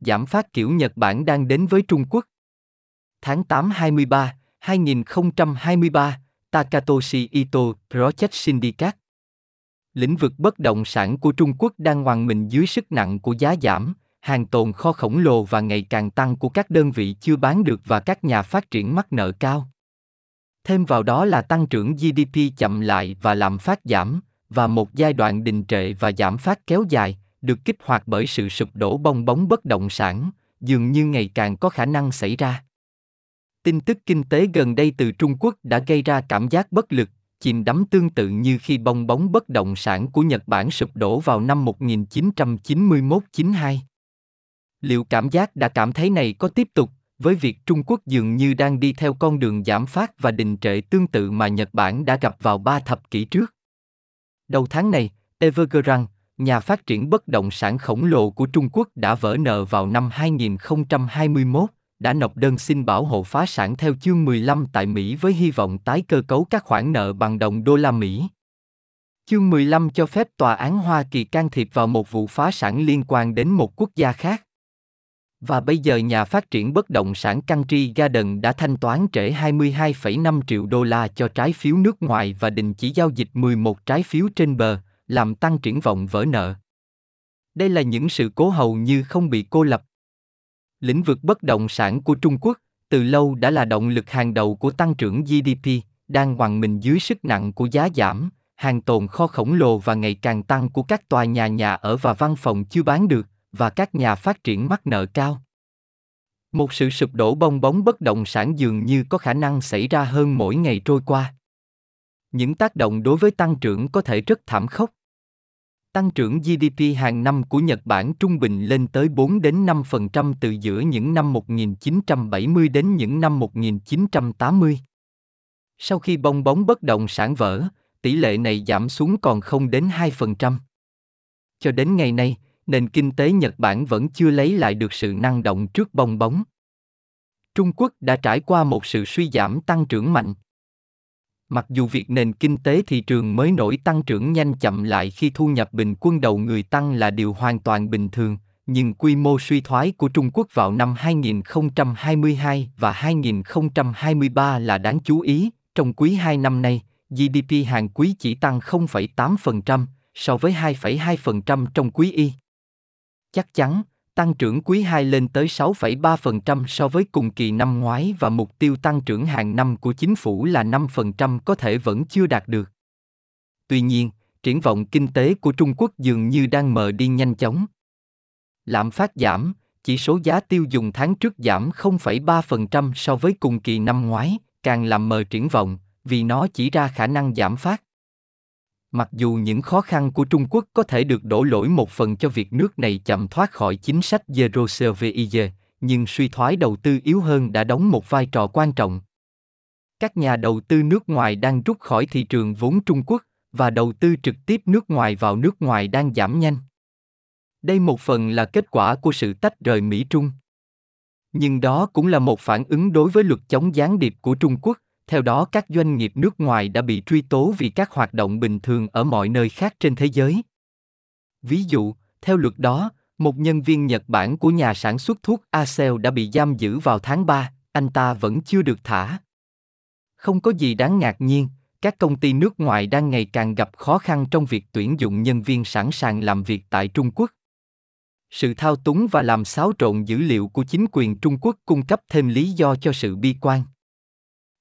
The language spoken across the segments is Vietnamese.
giảm phát kiểu Nhật Bản đang đến với Trung Quốc. Tháng 8 23, 2023, Takatoshi Ito, Project Syndicate. Lĩnh vực bất động sản của Trung Quốc đang hoàn mình dưới sức nặng của giá giảm, hàng tồn kho khổng lồ và ngày càng tăng của các đơn vị chưa bán được và các nhà phát triển mắc nợ cao. Thêm vào đó là tăng trưởng GDP chậm lại và lạm phát giảm, và một giai đoạn đình trệ và giảm phát kéo dài, được kích hoạt bởi sự sụp đổ bong bóng bất động sản, dường như ngày càng có khả năng xảy ra. Tin tức kinh tế gần đây từ Trung Quốc đã gây ra cảm giác bất lực, chìm đắm tương tự như khi bong bóng bất động sản của Nhật Bản sụp đổ vào năm 1991-92. Liệu cảm giác đã cảm thấy này có tiếp tục, với việc Trung Quốc dường như đang đi theo con đường giảm phát và đình trệ tương tự mà Nhật Bản đã gặp vào ba thập kỷ trước? Đầu tháng này, Evergrande, nhà phát triển bất động sản khổng lồ của Trung Quốc đã vỡ nợ vào năm 2021, đã nộp đơn xin bảo hộ phá sản theo chương 15 tại Mỹ với hy vọng tái cơ cấu các khoản nợ bằng đồng đô la Mỹ. Chương 15 cho phép tòa án Hoa Kỳ can thiệp vào một vụ phá sản liên quan đến một quốc gia khác. Và bây giờ nhà phát triển bất động sản Country Garden đã thanh toán trễ 22,5 triệu đô la cho trái phiếu nước ngoài và đình chỉ giao dịch 11 trái phiếu trên bờ, làm tăng triển vọng vỡ nợ. Đây là những sự cố hầu như không bị cô lập. Lĩnh vực bất động sản của Trung Quốc từ lâu đã là động lực hàng đầu của tăng trưởng GDP, đang hoàng mình dưới sức nặng của giá giảm, hàng tồn kho khổng lồ và ngày càng tăng của các tòa nhà nhà ở và văn phòng chưa bán được, và các nhà phát triển mắc nợ cao. Một sự sụp đổ bong bóng bất động sản dường như có khả năng xảy ra hơn mỗi ngày trôi qua. Những tác động đối với tăng trưởng có thể rất thảm khốc. Tăng trưởng GDP hàng năm của Nhật Bản trung bình lên tới 4 đến 5% từ giữa những năm 1970 đến những năm 1980. Sau khi bong bóng bất động sản vỡ, tỷ lệ này giảm xuống còn không đến 2%. Cho đến ngày nay, nền kinh tế Nhật Bản vẫn chưa lấy lại được sự năng động trước bong bóng. Trung Quốc đã trải qua một sự suy giảm tăng trưởng mạnh. Mặc dù việc nền kinh tế thị trường mới nổi tăng trưởng nhanh chậm lại khi thu nhập bình quân đầu người tăng là điều hoàn toàn bình thường, nhưng quy mô suy thoái của Trung Quốc vào năm 2022 và 2023 là đáng chú ý. Trong quý 2 năm nay, GDP hàng quý chỉ tăng 0,8% so với 2,2% trong quý y. Chắc chắn, tăng trưởng quý 2 lên tới 6,3% so với cùng kỳ năm ngoái và mục tiêu tăng trưởng hàng năm của chính phủ là 5% có thể vẫn chưa đạt được. Tuy nhiên, triển vọng kinh tế của Trung Quốc dường như đang mờ đi nhanh chóng. Lạm phát giảm, chỉ số giá tiêu dùng tháng trước giảm 0,3% so với cùng kỳ năm ngoái, càng làm mờ triển vọng, vì nó chỉ ra khả năng giảm phát. Mặc dù những khó khăn của Trung Quốc có thể được đổ lỗi một phần cho việc nước này chậm thoát khỏi chính sách Zero Covid, nhưng suy thoái đầu tư yếu hơn đã đóng một vai trò quan trọng. Các nhà đầu tư nước ngoài đang rút khỏi thị trường vốn Trung Quốc và đầu tư trực tiếp nước ngoài vào nước ngoài đang giảm nhanh. Đây một phần là kết quả của sự tách rời Mỹ Trung. Nhưng đó cũng là một phản ứng đối với luật chống gián điệp của Trung Quốc, theo đó các doanh nghiệp nước ngoài đã bị truy tố vì các hoạt động bình thường ở mọi nơi khác trên thế giới. Ví dụ, theo luật đó, một nhân viên Nhật Bản của nhà sản xuất thuốc Acel đã bị giam giữ vào tháng 3, anh ta vẫn chưa được thả. Không có gì đáng ngạc nhiên, các công ty nước ngoài đang ngày càng gặp khó khăn trong việc tuyển dụng nhân viên sẵn sàng làm việc tại Trung Quốc. Sự thao túng và làm xáo trộn dữ liệu của chính quyền Trung Quốc cung cấp thêm lý do cho sự bi quan.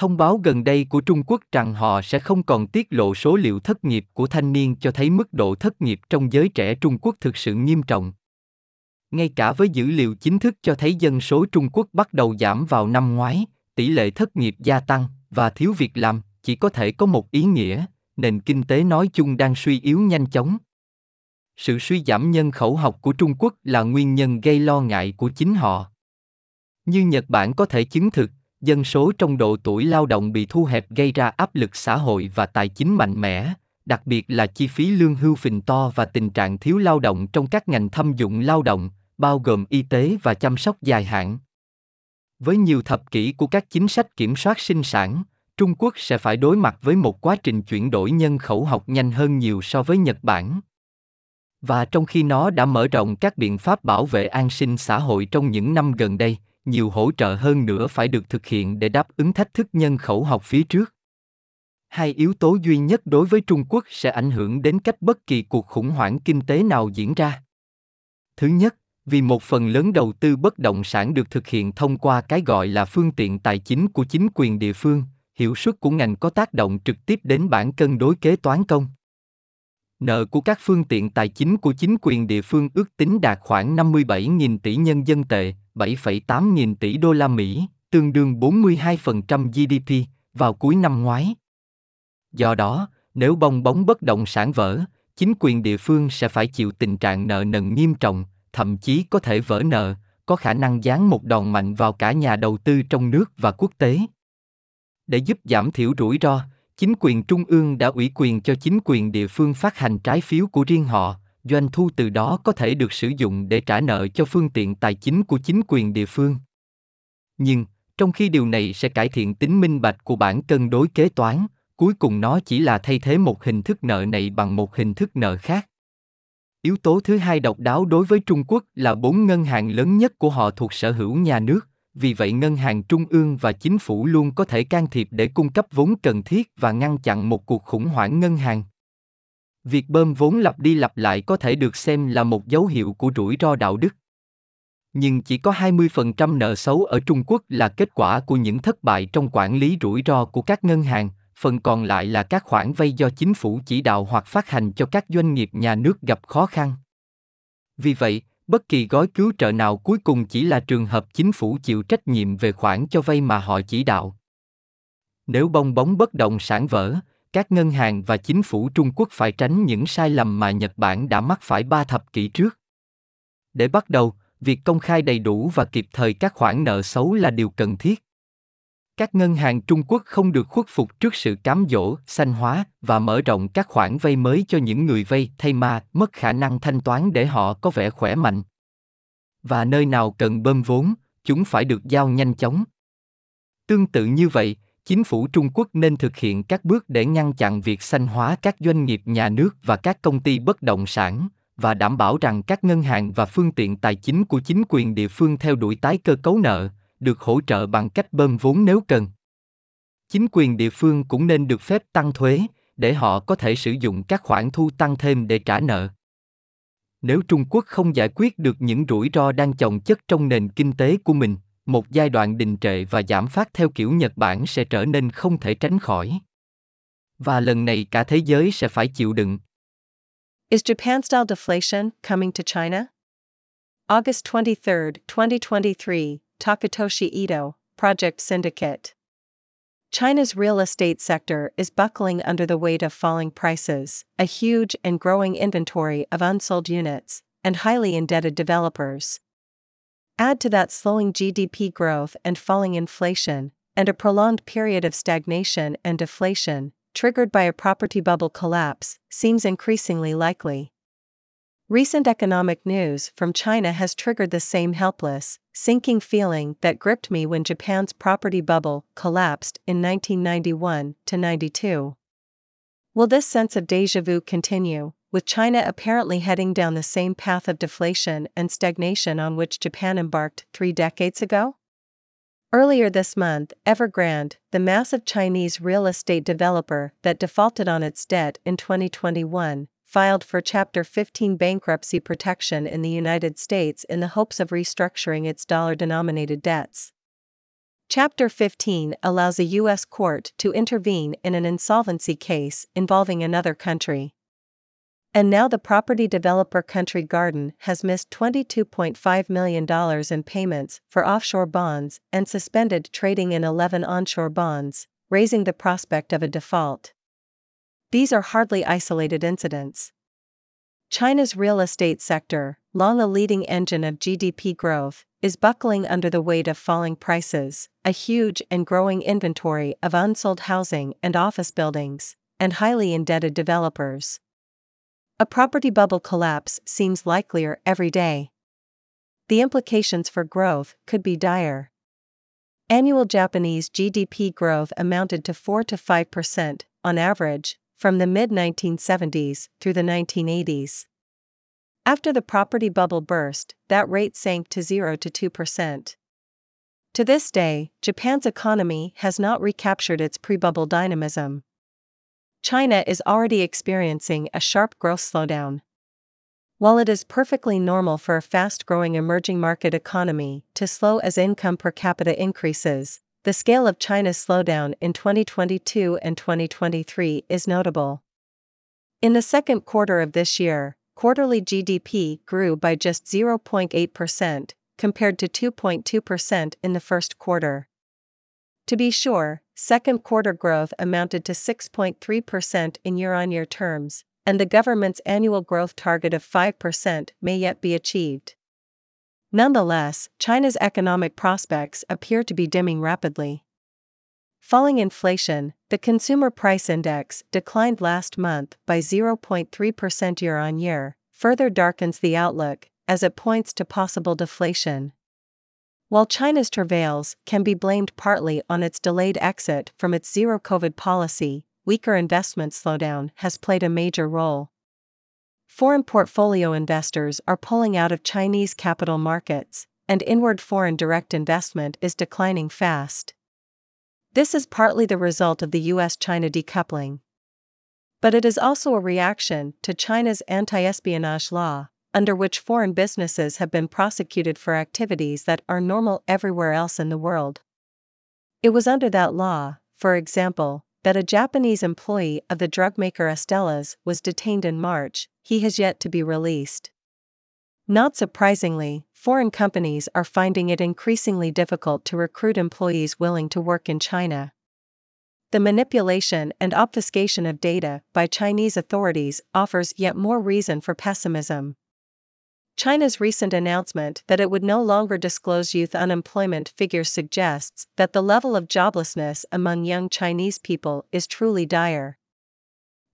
Thông báo gần đây của Trung Quốc rằng họ sẽ không còn tiết lộ số liệu thất nghiệp của thanh niên cho thấy mức độ thất nghiệp trong giới trẻ Trung Quốc thực sự nghiêm trọng. Ngay cả với dữ liệu chính thức cho thấy dân số Trung Quốc bắt đầu giảm vào năm ngoái, tỷ lệ thất nghiệp gia tăng và thiếu việc làm chỉ có thể có một ý nghĩa, nền kinh tế nói chung đang suy yếu nhanh chóng. Sự suy giảm nhân khẩu học của Trung Quốc là nguyên nhân gây lo ngại của chính họ. Như Nhật Bản có thể chứng thực, dân số trong độ tuổi lao động bị thu hẹp gây ra áp lực xã hội và tài chính mạnh mẽ, đặc biệt là chi phí lương hưu phình to và tình trạng thiếu lao động trong các ngành thâm dụng lao động, bao gồm y tế và chăm sóc dài hạn. Với nhiều thập kỷ của các chính sách kiểm soát sinh sản, Trung Quốc sẽ phải đối mặt với một quá trình chuyển đổi nhân khẩu học nhanh hơn nhiều so với Nhật Bản. Và trong khi nó đã mở rộng các biện pháp bảo vệ an sinh xã hội trong những năm gần đây, nhiều hỗ trợ hơn nữa phải được thực hiện để đáp ứng thách thức nhân khẩu học phía trước. Hai yếu tố duy nhất đối với Trung Quốc sẽ ảnh hưởng đến cách bất kỳ cuộc khủng hoảng kinh tế nào diễn ra. Thứ nhất, vì một phần lớn đầu tư bất động sản được thực hiện thông qua cái gọi là phương tiện tài chính của chính quyền địa phương, hiệu suất của ngành có tác động trực tiếp đến bản cân đối kế toán công. Nợ của các phương tiện tài chính của chính quyền địa phương ước tính đạt khoảng 57.000 tỷ nhân dân tệ, 7,8 nghìn tỷ đô la Mỹ, tương đương 42% GDP, vào cuối năm ngoái. Do đó, nếu bong bóng bất động sản vỡ, chính quyền địa phương sẽ phải chịu tình trạng nợ nần nghiêm trọng, thậm chí có thể vỡ nợ, có khả năng giáng một đòn mạnh vào cả nhà đầu tư trong nước và quốc tế. Để giúp giảm thiểu rủi ro, chính quyền trung ương đã ủy quyền cho chính quyền địa phương phát hành trái phiếu của riêng họ, doanh thu từ đó có thể được sử dụng để trả nợ cho phương tiện tài chính của chính quyền địa phương. Nhưng, trong khi điều này sẽ cải thiện tính minh bạch của bản cân đối kế toán, cuối cùng nó chỉ là thay thế một hình thức nợ này bằng một hình thức nợ khác. Yếu tố thứ hai độc đáo đối với Trung Quốc là bốn ngân hàng lớn nhất của họ thuộc sở hữu nhà nước, vì vậy ngân hàng trung ương và chính phủ luôn có thể can thiệp để cung cấp vốn cần thiết và ngăn chặn một cuộc khủng hoảng ngân hàng. Việc bơm vốn lặp đi lặp lại có thể được xem là một dấu hiệu của rủi ro đạo đức. Nhưng chỉ có 20% nợ xấu ở Trung Quốc là kết quả của những thất bại trong quản lý rủi ro của các ngân hàng, phần còn lại là các khoản vay do chính phủ chỉ đạo hoặc phát hành cho các doanh nghiệp nhà nước gặp khó khăn. Vì vậy, bất kỳ gói cứu trợ nào cuối cùng chỉ là trường hợp chính phủ chịu trách nhiệm về khoản cho vay mà họ chỉ đạo. Nếu bong bóng bất động sản vỡ, các ngân hàng và chính phủ Trung Quốc phải tránh những sai lầm mà Nhật Bản đã mắc phải ba thập kỷ trước. Để bắt đầu, việc công khai đầy đủ và kịp thời các khoản nợ xấu là điều cần thiết. Các ngân hàng Trung Quốc không được khuất phục trước sự cám dỗ, xanh hóa và mở rộng các khoản vay mới cho những người vay thay mà mất khả năng thanh toán để họ có vẻ khỏe mạnh. Và nơi nào cần bơm vốn, chúng phải được giao nhanh chóng. Tương tự như vậy, chính phủ Trung Quốc nên thực hiện các bước để ngăn chặn việc xanh hóa các doanh nghiệp nhà nước và các công ty bất động sản và đảm bảo rằng các ngân hàng và phương tiện tài chính của chính quyền địa phương theo đuổi tái cơ cấu nợ, được hỗ trợ bằng cách bơm vốn nếu cần. Chính quyền địa phương cũng nên được phép tăng thuế để họ có thể sử dụng các khoản thu tăng thêm để trả nợ. Nếu Trung Quốc không giải quyết được những rủi ro đang chồng chất trong nền kinh tế của mình, một giai đoạn đình trệ và giảm phát theo kiểu Nhật Bản sẽ trở nên không thể tránh khỏi. Và lần này cả thế giới sẽ phải chịu đựng. Is Japan style deflation coming to China? August 23, 2023, Takatoshi Ito, Project Syndicate. China's real estate sector is buckling under the weight of falling prices, a huge and growing inventory of unsold units, and highly indebted developers. Add to that slowing GDP growth and falling inflation, and a prolonged period of stagnation and deflation, triggered by a property bubble collapse, seems increasingly likely. Recent economic news from China has triggered the same helpless, sinking feeling that gripped me when Japan's property bubble collapsed in 1991 to 92. Will this sense of deja vu continue, with China apparently heading down the same path of deflation and stagnation on which Japan embarked three decades ago? Earlier this month, Evergrande, the massive Chinese real estate developer that defaulted on its debt in 2021, filed for Chapter 15 bankruptcy protection in the United States in the hopes of restructuring its dollar denominated debts. Chapter 15 allows a U.S. court to intervene in an insolvency case involving another country. And now the property developer Country Garden has missed $22.5 million in payments for offshore bonds and suspended trading in 11 onshore bonds, raising the prospect of a default. These are hardly isolated incidents. China's real estate sector, long a leading engine of GDP growth, is buckling under the weight of falling prices, a huge and growing inventory of unsold housing and office buildings, and highly indebted developers. A property bubble collapse seems likelier every day. The implications for growth could be dire. Annual Japanese GDP growth amounted to 4 to 5% on average from the mid 1970s through the 1980s. After the property bubble burst, that rate sank to 0 to 2%. To this day, Japan's economy has not recaptured its pre bubble dynamism. China is already experiencing a sharp growth slowdown. While it is perfectly normal for a fast growing emerging market economy to slow as income per capita increases, the scale of China's slowdown in 2022 and 2023 is notable. In the second quarter of this year, quarterly GDP grew by just 0.8%, compared to 2.2% in the first quarter. To be sure, second quarter growth amounted to 6.3% in year on year terms, and the government's annual growth target of 5% may yet be achieved. Nonetheless, China's economic prospects appear to be dimming rapidly. Falling inflation, the Consumer Price Index declined last month by 0.3% year on year, further darkens the outlook, as it points to possible deflation. While China's travails can be blamed partly on its delayed exit from its zero COVID policy, weaker investment slowdown has played a major role. Foreign portfolio investors are pulling out of Chinese capital markets, and inward foreign direct investment is declining fast. This is partly the result of the US China decoupling. But it is also a reaction to China's anti espionage law, under which foreign businesses have been prosecuted for activities that are normal everywhere else in the world. It was under that law, for example, that a Japanese employee of the drug maker Astellas was detained in March, he has yet to be released. Not surprisingly, foreign companies are finding it increasingly difficult to recruit employees willing to work in China. The manipulation and obfuscation of data by Chinese authorities offers yet more reason for pessimism. China's recent announcement that it would no longer disclose youth unemployment figures suggests that the level of joblessness among young Chinese people is truly dire.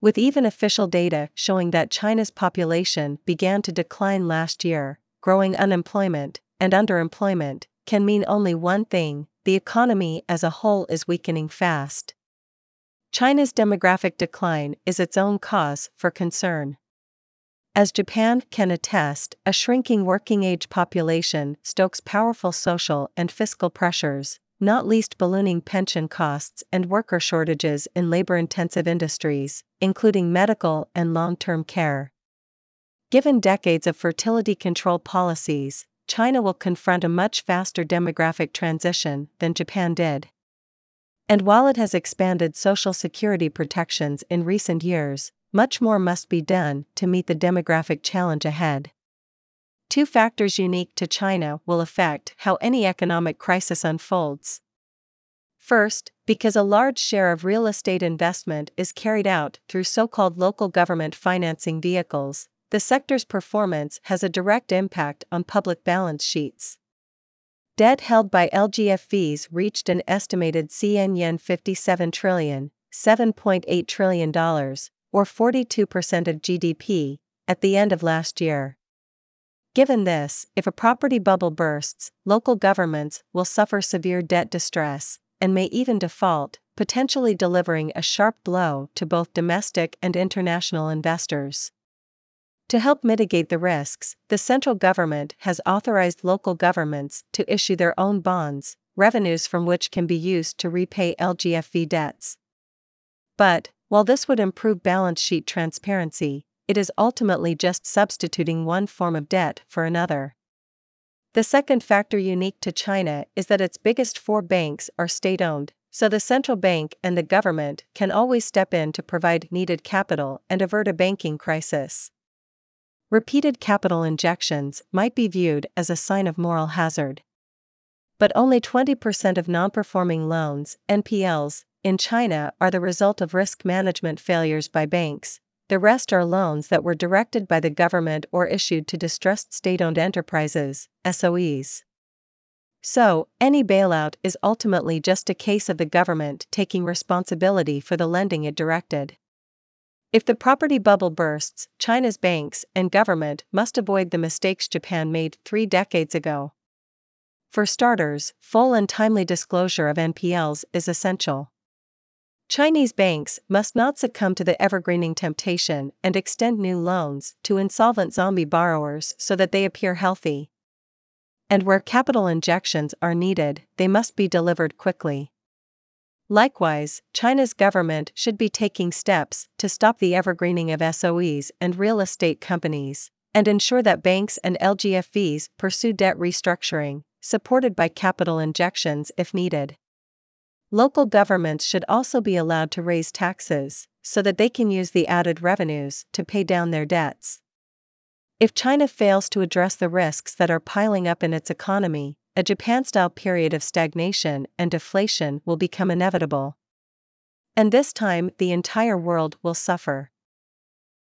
With even official data showing that China's population began to decline last year, growing unemployment and underemployment can mean only one thing the economy as a whole is weakening fast. China's demographic decline is its own cause for concern. As Japan can attest, a shrinking working age population stokes powerful social and fiscal pressures, not least ballooning pension costs and worker shortages in labor intensive industries, including medical and long term care. Given decades of fertility control policies, China will confront a much faster demographic transition than Japan did. And while it has expanded social security protections in recent years, much more must be done to meet the demographic challenge ahead. Two factors unique to China will affect how any economic crisis unfolds. First, because a large share of real estate investment is carried out through so called local government financing vehicles, the sector's performance has a direct impact on public balance sheets. Debt held by LGFVs reached an estimated CN yen 57 trillion, $7.8 trillion, or 42% of GDP, at the end of last year. Given this, if a property bubble bursts, local governments will suffer severe debt distress, and may even default, potentially delivering a sharp blow to both domestic and international investors. To help mitigate the risks, the central government has authorized local governments to issue their own bonds, revenues from which can be used to repay LGFV debts. But, while this would improve balance sheet transparency, it is ultimately just substituting one form of debt for another. The second factor unique to China is that its biggest four banks are state owned, so the central bank and the government can always step in to provide needed capital and avert a banking crisis. Repeated capital injections might be viewed as a sign of moral hazard. But only 20% of non performing loans, NPLs, in China are the result of risk management failures by banks, the rest are loans that were directed by the government or issued to distressed state owned enterprises, SOEs. So, any bailout is ultimately just a case of the government taking responsibility for the lending it directed. If the property bubble bursts, China's banks and government must avoid the mistakes Japan made three decades ago. For starters, full and timely disclosure of NPLs is essential. Chinese banks must not succumb to the evergreening temptation and extend new loans to insolvent zombie borrowers so that they appear healthy. And where capital injections are needed, they must be delivered quickly. Likewise, China's government should be taking steps to stop the evergreening of SOEs and real estate companies, and ensure that banks and LGFVs pursue debt restructuring, supported by capital injections if needed. Local governments should also be allowed to raise taxes, so that they can use the added revenues to pay down their debts. If China fails to address the risks that are piling up in its economy, a Japan style period of stagnation and deflation will become inevitable. And this time, the entire world will suffer.